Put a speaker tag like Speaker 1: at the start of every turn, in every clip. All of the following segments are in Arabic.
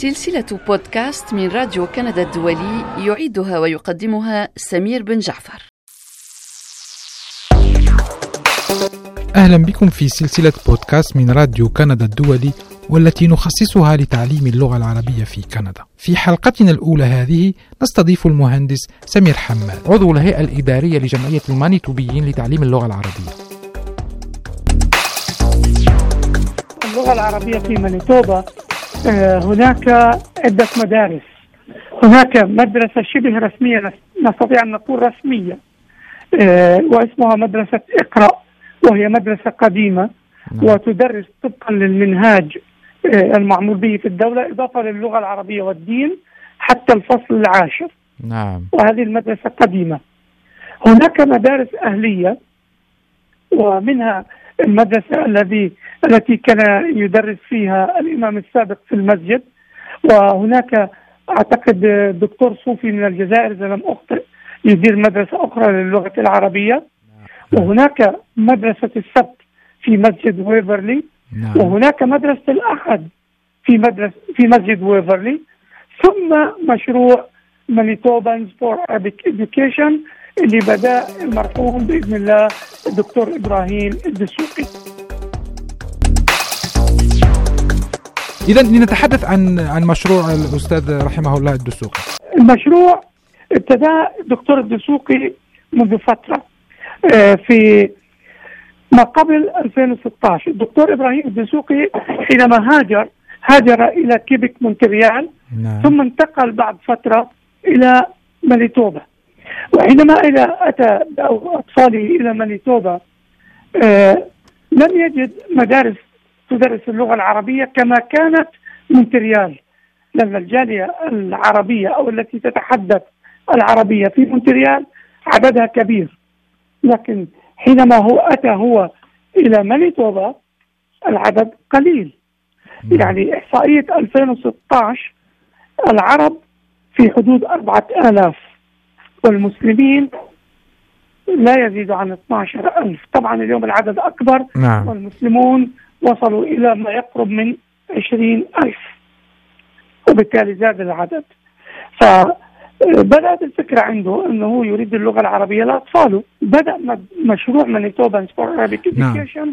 Speaker 1: سلسلة بودكاست من راديو كندا الدولي يعيدها ويقدمها سمير بن جعفر.
Speaker 2: أهلا بكم في سلسلة بودكاست من راديو كندا الدولي والتي نخصصها لتعليم اللغة العربية في كندا. في حلقتنا الأولى هذه نستضيف المهندس سمير حماد عضو الهيئة الإدارية لجمعية المانيتوبيين لتعليم اللغة العربية.
Speaker 3: اللغة العربية في مانيتوبا هناك عدة مدارس. هناك مدرسة شبه رسمية نستطيع أن نقول رسمية آه، واسمها مدرسة اقرأ وهي مدرسة قديمة نعم. وتدرس طبقا للمنهاج آه، المعمول به في الدولة إضافة للغة العربية والدين حتى الفصل العاشر.
Speaker 2: نعم.
Speaker 3: وهذه المدرسة قديمة. هناك مدارس أهلية ومنها المدرسة الذي التي كان يدرس فيها الإمام السابق في المسجد. وهناك أعتقد دكتور صوفي من الجزائر إذا لم أخطئ يدير مدرسة أخرى للغة العربية. وهناك مدرسة السبت في مسجد ويفرلي.
Speaker 2: نعم.
Speaker 3: وهناك مدرسة الأحد في مدرسة في مسجد ويفرلي. ثم مشروع Manitobans for Arabic Education اللي بدا المرحوم بإذن الله الدكتور إبراهيم الدسوقي.
Speaker 2: إذا لنتحدث عن عن مشروع الأستاذ رحمه الله الدسوقي.
Speaker 3: المشروع ابتدى الدكتور الدسوقي منذ فترة آه، في ما قبل 2016 الدكتور إبراهيم الدسوقي حينما هاجر هاجر إلى كيبك مونتريال
Speaker 2: نعم.
Speaker 3: ثم انتقل بعد فترة إلى مانيتوبا وحينما إلى أتى أو أطفاله إلى مانيتوبا آه لم يجد مدارس تدرس اللغة العربية كما كانت مونتريال لأن الجالية العربية أو التي تتحدث العربية في مونتريال عددها كبير. لكن حينما هو أتى هو إلى مانيتوبا العدد قليل. يعني إحصائية 2016 العرب في حدود أربعة آلاف. والمسلمين لا يزيد عن 12 ألف. طبعا اليوم العدد أكبر
Speaker 2: نعم.
Speaker 3: والمسلمون وصلوا إلى ما يقرب من 20 ألف وبالتالي زاد العدد. فبدأت الفكرة عنده أنه يريد اللغة العربية لأطفاله. بدأ مشروع مانيتوبا فور Arabic Education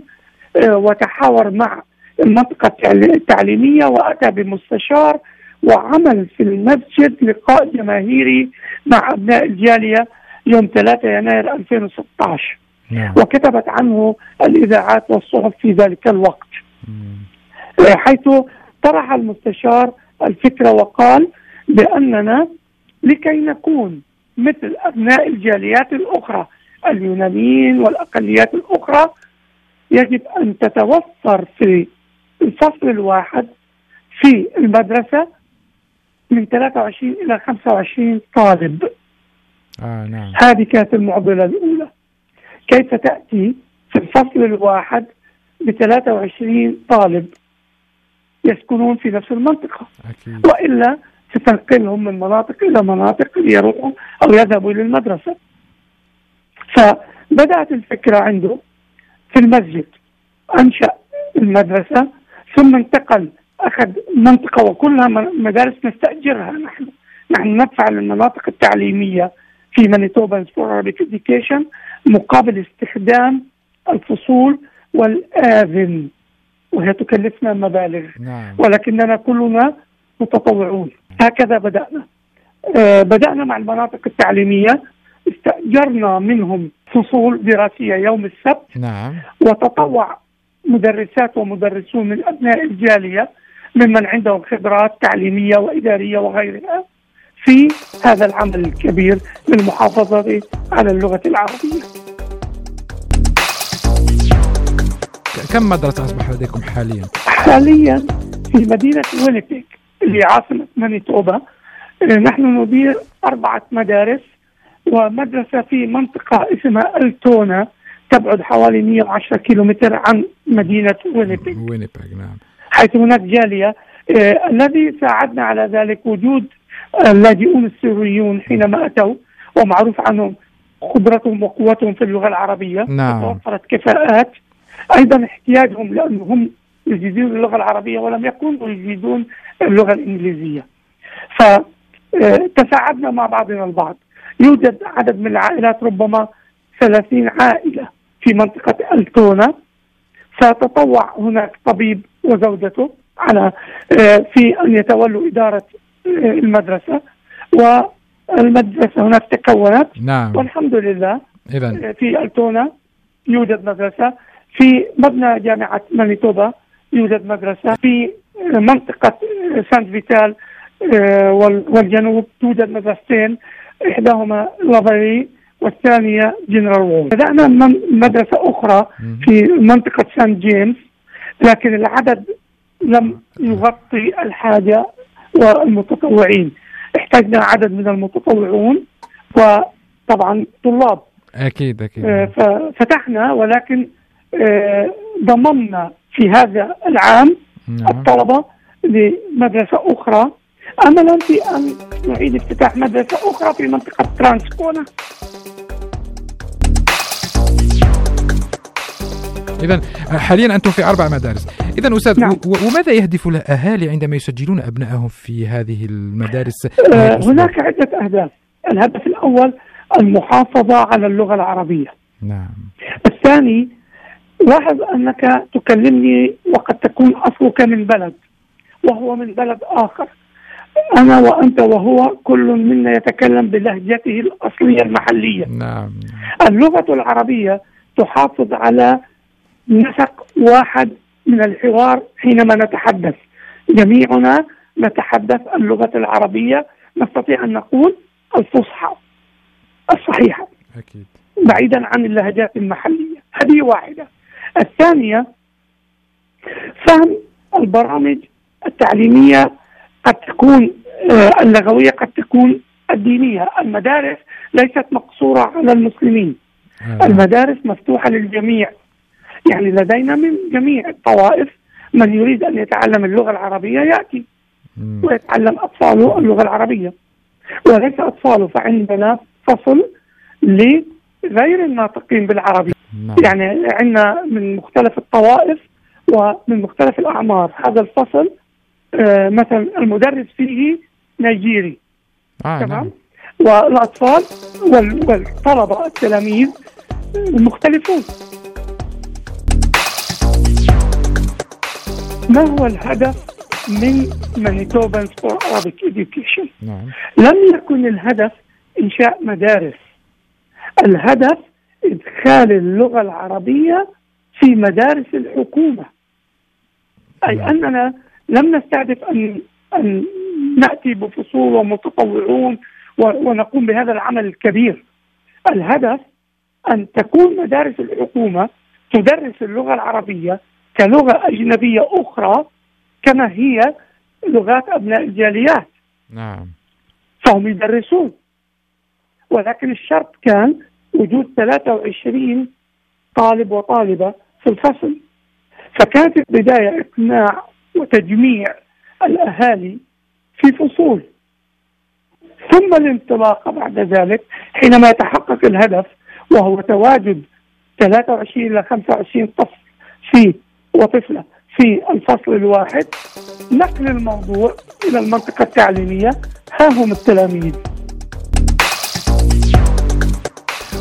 Speaker 3: وتحاور مع المنطقة التعليمية وأتى بمستشار وعمل في المسجد لقاء جماهيري مع أبناء الجالية يوم 3 يناير 2016
Speaker 2: نعم.
Speaker 3: وكتبت عنه الإذاعات والصحف في ذلك الوقت. حيث طرح المستشار الفكرة وقال بأننا لكي نكون مثل أبناء الجاليات الأخرى. اليونانيين والأقليات الأخرى يجب أن تتوفر في الفصل الواحد في المدرسة من 23 إلى 25 طالب.
Speaker 2: آه نعم.
Speaker 3: هذه كانت المعضلة الأولى. كيف تأتي في الفصل الواحد ب 23 طالب يسكنون في نفس المنطقة؟
Speaker 2: أكيد.
Speaker 3: وإلا ستنقلهم من مناطق إلى مناطق ليروحوا أو يذهبوا إلى المدرسة. فبدأت الفكرة عنده في المسجد. أنشأ المدرسة ثم انتقل أخذ منطقة وكلها مدارس نستأجرها نحن. نحن ندفع للمناطق التعليمية في مانيتوبا فور Arabic Education مقابل استخدام الفصول والآذن وهي تكلفنا مبالغ.
Speaker 2: نعم.
Speaker 3: ولكننا كلنا متطوعون. هكذا بدأنا. آه بدأنا مع المناطق التعليمية. استأجرنا منهم فصول دراسية يوم السبت.
Speaker 2: نعم.
Speaker 3: وتطوع مدرسات ومدرسون من أبناء الجالية. ممن عندهم خبرات تعليمية وإدارية وغيرها في هذا العمل الكبير للمحافظة على اللغة العربية.
Speaker 2: كم مدرسة أصبح لديكم حاليا؟
Speaker 3: حاليا في مدينة وينيبيك اللي عاصمة مانيتوبا. نحن ندير أربعة مدارس ومدرسة في منطقة اسمها ألتونا تبعد حوالي 110 كيلومتر عن مدينة وينيبيك
Speaker 2: وينيبيك نعم.
Speaker 3: حيث هناك جالية آه الذي ساعدنا على ذلك وجود اللاجئون السوريون حينما أتوا ومعروف عنهم قدرتهم وقوتهم في اللغة العربية
Speaker 2: نعم.
Speaker 3: وتوفرت كفاءات. أيضا احتياجهم لأنهم يجيدون اللغة العربية ولم يكونوا يجيدون اللغة الإنجليزية. فتساعدنا مع بعضنا البعض. يوجد عدد من العائلات ربما 30 عائلة في منطقة ألتونا. فتطوع هناك طبيب وزوجته على آه، في أن يتولوا إدارة آه، المدرسة والمدرسة هناك تكونت.
Speaker 2: نعم.
Speaker 3: والحمد لله
Speaker 2: إذا
Speaker 3: في ألتونا يوجد مدرسة في مبنى جامعة مانيتوبا يوجد مدرسة في منطقة سانت فيتال آه، والجنوب توجد مدرستين إحداهما لافاري والثانية جنرال وول بدأنا من مدرسة أخرى في منطقة سان جيمس لكن العدد لم يغطي الحاجة والمتطوعين. احتاجنا عدد من المتطوعون وطبعا طلاب.
Speaker 2: أكيد أكيد.
Speaker 3: آه، ففتحنا ولكن آه، ضممنا في هذا العام
Speaker 2: نعم.
Speaker 3: الطلبة لمدرسة أخرى. أملا في أن نعيد افتتاح مدرسة أخرى في منطقة ترانسكونا.
Speaker 2: إذا حاليا أنتم في أربع مدارس. إذا أستاذ
Speaker 3: نعم.
Speaker 2: وماذا يهدف الأهالي عندما يسجلون أبنائهم في هذه المدارس؟
Speaker 3: آه، هناك عدة أهداف. الهدف الأول المحافظة على اللغة العربية.
Speaker 2: نعم.
Speaker 3: الثاني لاحظ أنك تكلمني وقد تكون أصلك من بلد وهو من بلد آخر. أنا وأنت وهو كل منا يتكلم بلهجته الأصلية المحلية.
Speaker 2: نعم.
Speaker 3: اللغة العربية تحافظ على نسق واحد من الحوار حينما نتحدث. جميعنا نتحدث اللغة العربية نستطيع أن نقول الفصحى الصحيحة.
Speaker 2: أكيد.
Speaker 3: بعيدا عن اللهجات المحلية. هذه واحدة. الثانية فهم البرامج التعليمية قد تكون آه، اللغوية قد تكون الدينية. المدارس ليست مقصورة على المسلمين.
Speaker 2: آه.
Speaker 3: المدارس مفتوحة للجميع. يعني لدينا من جميع الطوائف من يريد أن يتعلم اللغة العربية يأتي. ويتعلم أطفاله اللغة العربية وليس أطفاله فعندنا فصل لغير الناطقين بالعربي
Speaker 2: نعم.
Speaker 3: يعني عندنا من مختلف الطوائف ومن مختلف الأعمار هذا الفصل آه، مثلا المدرس فيه نيجيري
Speaker 2: آه
Speaker 3: تمام
Speaker 2: نعم.
Speaker 3: والأطفال وال- والطلبة التلاميذ مختلفون ما هو الهدف من Manitobans for Arabic Education؟
Speaker 2: نعم
Speaker 3: لم يكن الهدف إنشاء مدارس الهدف إدخال اللغة العربية في مدارس الحكومة أي
Speaker 2: نعم.
Speaker 3: أننا لم نستهدف أن أن نأتي بفصول ومتطوعون ونقوم بهذا العمل الكبير الهدف أن تكون مدارس الحكومة تدرس اللغة العربية كلغة أجنبية أخرى كما هي لغات أبناء الجاليات.
Speaker 2: نعم.
Speaker 3: فهم يدرسون. ولكن الشرط كان وجود 23 طالب وطالبة في الفصل. فكانت البداية إقناع وتجميع الأهالي في فصول. ثم الانطلاقة بعد ذلك حينما يتحقق الهدف وهو تواجد 23 إلى 25 طفل في وطفلة. في الفصل الواحد نقل الموضوع إلى المنطقة التعليمية. ها هم التلاميذ.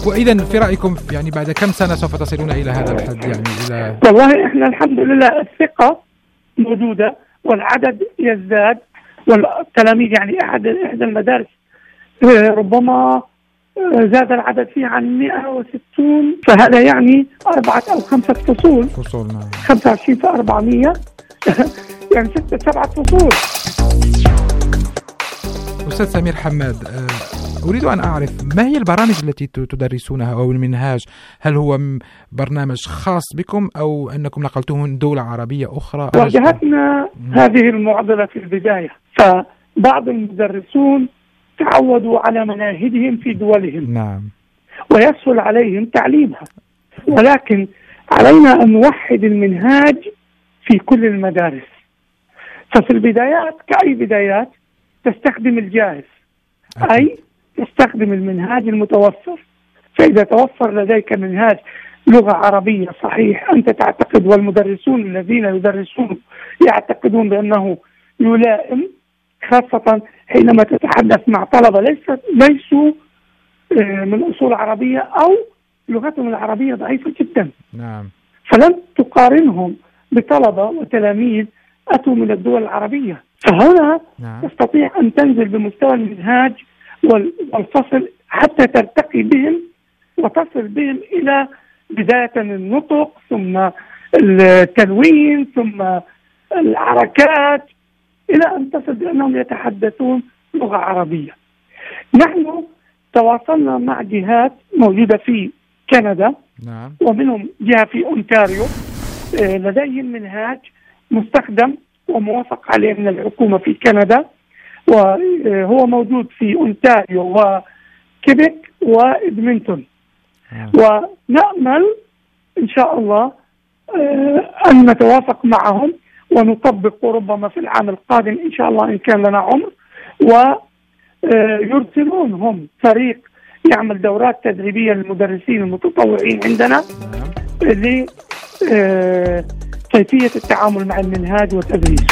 Speaker 2: وإذا في رأيكم يعني بعد كم سنة سوف تصلون إلى هذا الحد؟ يعني إلى
Speaker 3: والله إحنا الحمد لله الثقة موجودة والعدد يزداد والتلاميذ يعني أحد إحدى المدارس. آه، ربما زاد العدد فيه عن 160 فهذا يعني أربعة أو خمسة فصول.
Speaker 2: فصول نعم.
Speaker 3: 25 في 400 يعني ستة سبعة فصول.
Speaker 2: أستاذ سمير حماد آه، أريد أن أعرف ما هي البرامج التي تدرسونها أو المنهاج؟ هل هو برنامج خاص بكم أو أنكم نقلتوه من دولة عربية أخرى؟
Speaker 3: واجهتنا هذه المعضلة في البداية فبعض المدرسون تعودوا على مناهجهم في دولهم.
Speaker 2: نعم.
Speaker 3: ويسهل عليهم تعليمها. ولكن علينا أن نوحد المنهاج في كل المدارس. ففي البدايات كأي بدايات تستخدم الجاهز. أي تستخدم المنهاج المتوفر. فإذا توفر لديك منهاج لغة عربية صحيح أنت تعتقد والمدرسون الذين يدرسون يعتقدون بأنه يلائم. خاصة حينما تتحدث مع طلبة ليس ليسوا آه، من أصول عربية أو لغتهم العربية ضعيفة جدا.
Speaker 2: نعم.
Speaker 3: فلن تقارنهم بطلبة وتلاميذ أتوا من الدول العربية. فهنا
Speaker 2: نعم.
Speaker 3: تستطيع أن تنزل بمستوى المنهاج وال- والفصل حتى ترتقي بهم وتصل بهم إلى بداية النطق ثم التلوين ثم الحركات إلى أن تصل بأنهم يتحدثون لغة عربية. نحن تواصلنا مع جهات موجودة في كندا
Speaker 2: نعم.
Speaker 3: ومنهم جهة في أونتاريو. آه، لديهم منهاج مستخدم وموافق عليه من الحكومة في كندا. وهو موجود في أونتاريو وكيبك وإدمنتون.
Speaker 2: آه.
Speaker 3: ونأمل إن شاء الله آه، أن نتوافق معهم ونطبق ربما في العام القادم إن شاء الله إن كان لنا عمر. ويرسلون هم فريق يعمل دورات تدريبية للمدرسين المتطوعين عندنا
Speaker 2: نعم
Speaker 3: لكيفية التعامل مع المنهاج وتدريسه.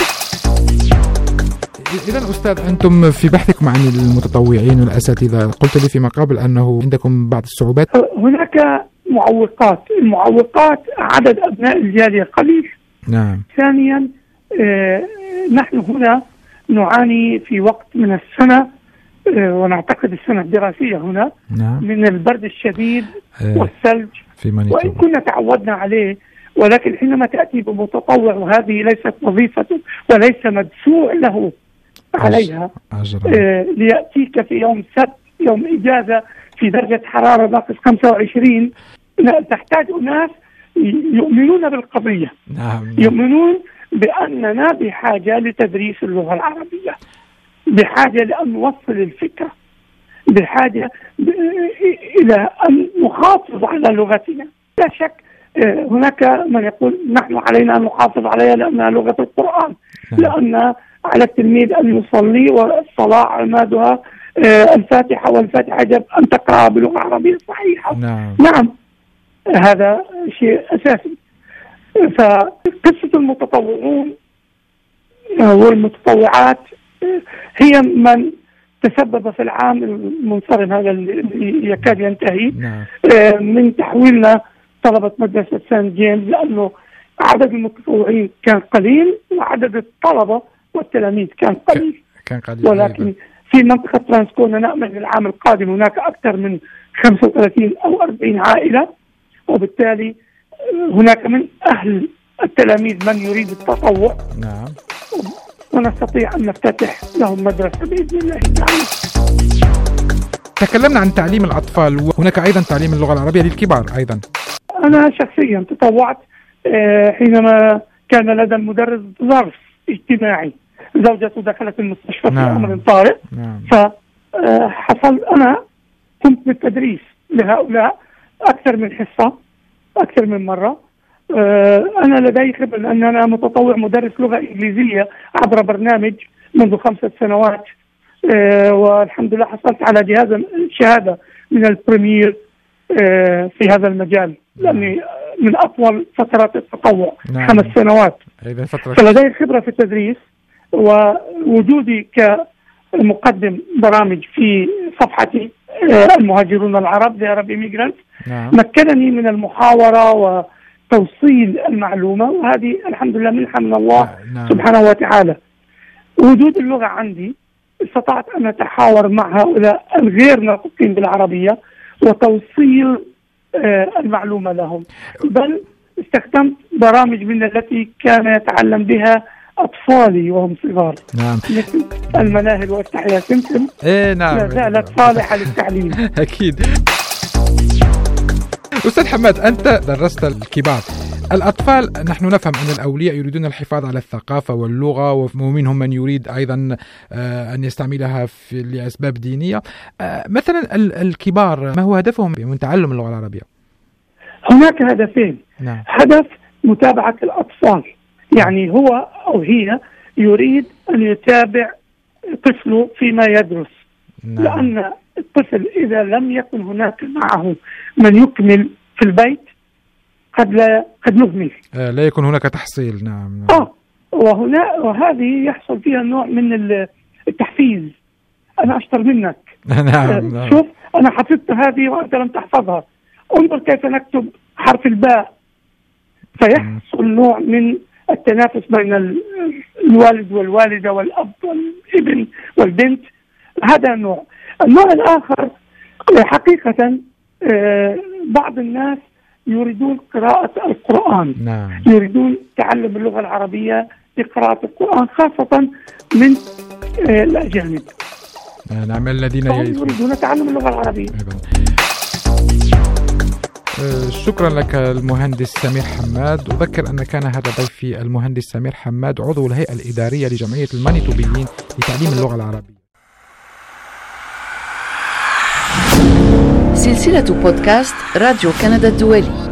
Speaker 2: إذا أستاذ أنتم في بحثكم عن المتطوعين والأساتذة. قلت لي فيما قبل أنه عندكم بعض الصعوبات.
Speaker 3: هناك معوقات. المعوقات عدد أبناء الجالية قليل.
Speaker 2: نعم.
Speaker 3: ثانيا آه، نحن هنا نعاني في وقت من السنة آه، ونعتقد السنة الدراسية هنا
Speaker 2: نعم.
Speaker 3: من البرد الشديد
Speaker 2: آه،
Speaker 3: والثلج
Speaker 2: في
Speaker 3: وإن كنا تعودنا عليه ولكن حينما تأتي بمتطوع وهذه ليست وظيفة وليس مدفوع له عليها
Speaker 2: أجرا.
Speaker 3: آه، ليأتيك في يوم سبت يوم إجازة في درجة حرارة ناقص 25 لا، تحتاج أناس يؤمنون بالقضية.
Speaker 2: نعم.
Speaker 3: يؤمنون بأننا بحاجة لتدريس اللغة العربية بحاجة لأن نوصل الفكرة بحاجة إلى أن نحافظ على لغتنا. لا شك آه، هناك من يقول نحن علينا أن نحافظ عليها لأنها لغة القرآن
Speaker 2: نعم.
Speaker 3: لأن على التلميذ أن يصلي والصلاة عمادها آه، الفاتحة والفاتحة يجب أن تقرأها بلغة عربية صحيحة.
Speaker 2: نعم.
Speaker 3: نعم. هذا شيء أساسي. فقصة المتطوعون والمتطوعات هي من تسبب في العام المنصرم هذا اللي يكاد ينتهي
Speaker 2: نعم.
Speaker 3: من تحويلنا طلبة مدرسة سان جيمس لأنه عدد المتطوعين كان قليل وعدد الطلبة والتلاميذ كان قليل.
Speaker 2: كان قليل
Speaker 3: ولكن
Speaker 2: أيضاً.
Speaker 3: في منطقة ترانسكونا نأمل العام القادم هناك أكثر من 35 أو 40 عائلة. وبالتالي هناك من أهل التلاميذ من يريد التطوع.
Speaker 2: نعم.
Speaker 3: ونستطيع أن نفتتح لهم مدرسة بإذن الله تعالى.
Speaker 2: تكلمنا عن تعليم الأطفال وهناك أيضا تعليم اللغة العربية للكبار أيضا.
Speaker 3: أنا شخصيا تطوعت آه، حينما كان لدى المدرس ظرف اجتماعي. زوجته دخلت المستشفى في
Speaker 2: نعم.
Speaker 3: أمر طارئ.
Speaker 2: نعم.
Speaker 3: فحصل أنا قمت بالتدريس لهؤلاء. أكثر من حصة أكثر من مرة. آه، أنا لدي خبرة لأن أنا متطوع مدرس لغة إنجليزية عبر برنامج منذ خمسة سنوات. آه، والحمد لله حصلت على جهاز الشهادة من البريمير آه، في هذا المجال. لأني من أطول فترات التطوع
Speaker 2: نعم.
Speaker 3: خمس سنوات.
Speaker 2: فترة
Speaker 3: فلدي خبرة في التدريس ووجودي كمقدم برامج في صفحتي المهاجرون العرب The Arab Immigrants.
Speaker 2: نعم.
Speaker 3: مكنني من المحاورة وتوصيل المعلومة وهذه الحمد لله منحة من الله
Speaker 2: نعم.
Speaker 3: سبحانه وتعالى. وجود اللغة عندي استطعت أن أتحاور مع هؤلاء الغير ناطقين بالعربية وتوصيل آه، المعلومة لهم. بل استخدمت برامج من التي كان يتعلم بها أطفالي وهم صغار.
Speaker 2: نعم.
Speaker 3: المناهل والتحيا سمسم
Speaker 2: إيه نعم.
Speaker 3: لا زالت صالحة للتعليم.
Speaker 2: أكيد. أستاذ حماد أنت درست الكبار. الأطفال نحن نفهم أن الأولياء يريدون الحفاظ على الثقافة واللغة ومنهم من يريد أيضا آه، أن يستعملها في لأسباب دينية. آه، مثلا ال- الكبار ما هو هدفهم من تعلم اللغة العربية؟
Speaker 3: هناك هدفين.
Speaker 2: نعم.
Speaker 3: هدف متابعة الأطفال. يعني هو أو هي يريد أن يتابع طفله فيما يدرس.
Speaker 2: نعم.
Speaker 3: لأن الطفل إذا لم يكن هناك معه من يكمل في البيت قد لا قد يهمل
Speaker 2: آه، لا يكون هناك تحصيل. نعم نعم.
Speaker 3: آه وهنا وهذه يحصل فيها نوع من التحفيز. أنا أشطر منك.
Speaker 2: نعم نعم.
Speaker 3: شوف أنا حفظت هذه وأنت لم تحفظها. انظر كيف نكتب حرف الباء. فيحصل نوع من التنافس بين ال- الوالد والوالدة والأب والابن والبنت هذا نوع. النوع الآخر آه، حقيقة آه، بعض الناس يريدون قراءة القرآن.
Speaker 2: نعم.
Speaker 3: يريدون تعلم اللغة العربية بقراءة القرآن خاصة من آه، الأجانب.
Speaker 2: نعم الذين يريدون
Speaker 3: يريدون تعلم اللغة العربية.
Speaker 2: أيضا. آه، شكرا لك المهندس سمير حماد. أذكر أن كان هذا ضيفي المهندس سمير حماد عضو الهيئة الإدارية لجمعية المانيتوبيين لتعليم اللغة العربية.
Speaker 1: سلسلة بودكاست راديو كندا الدولي.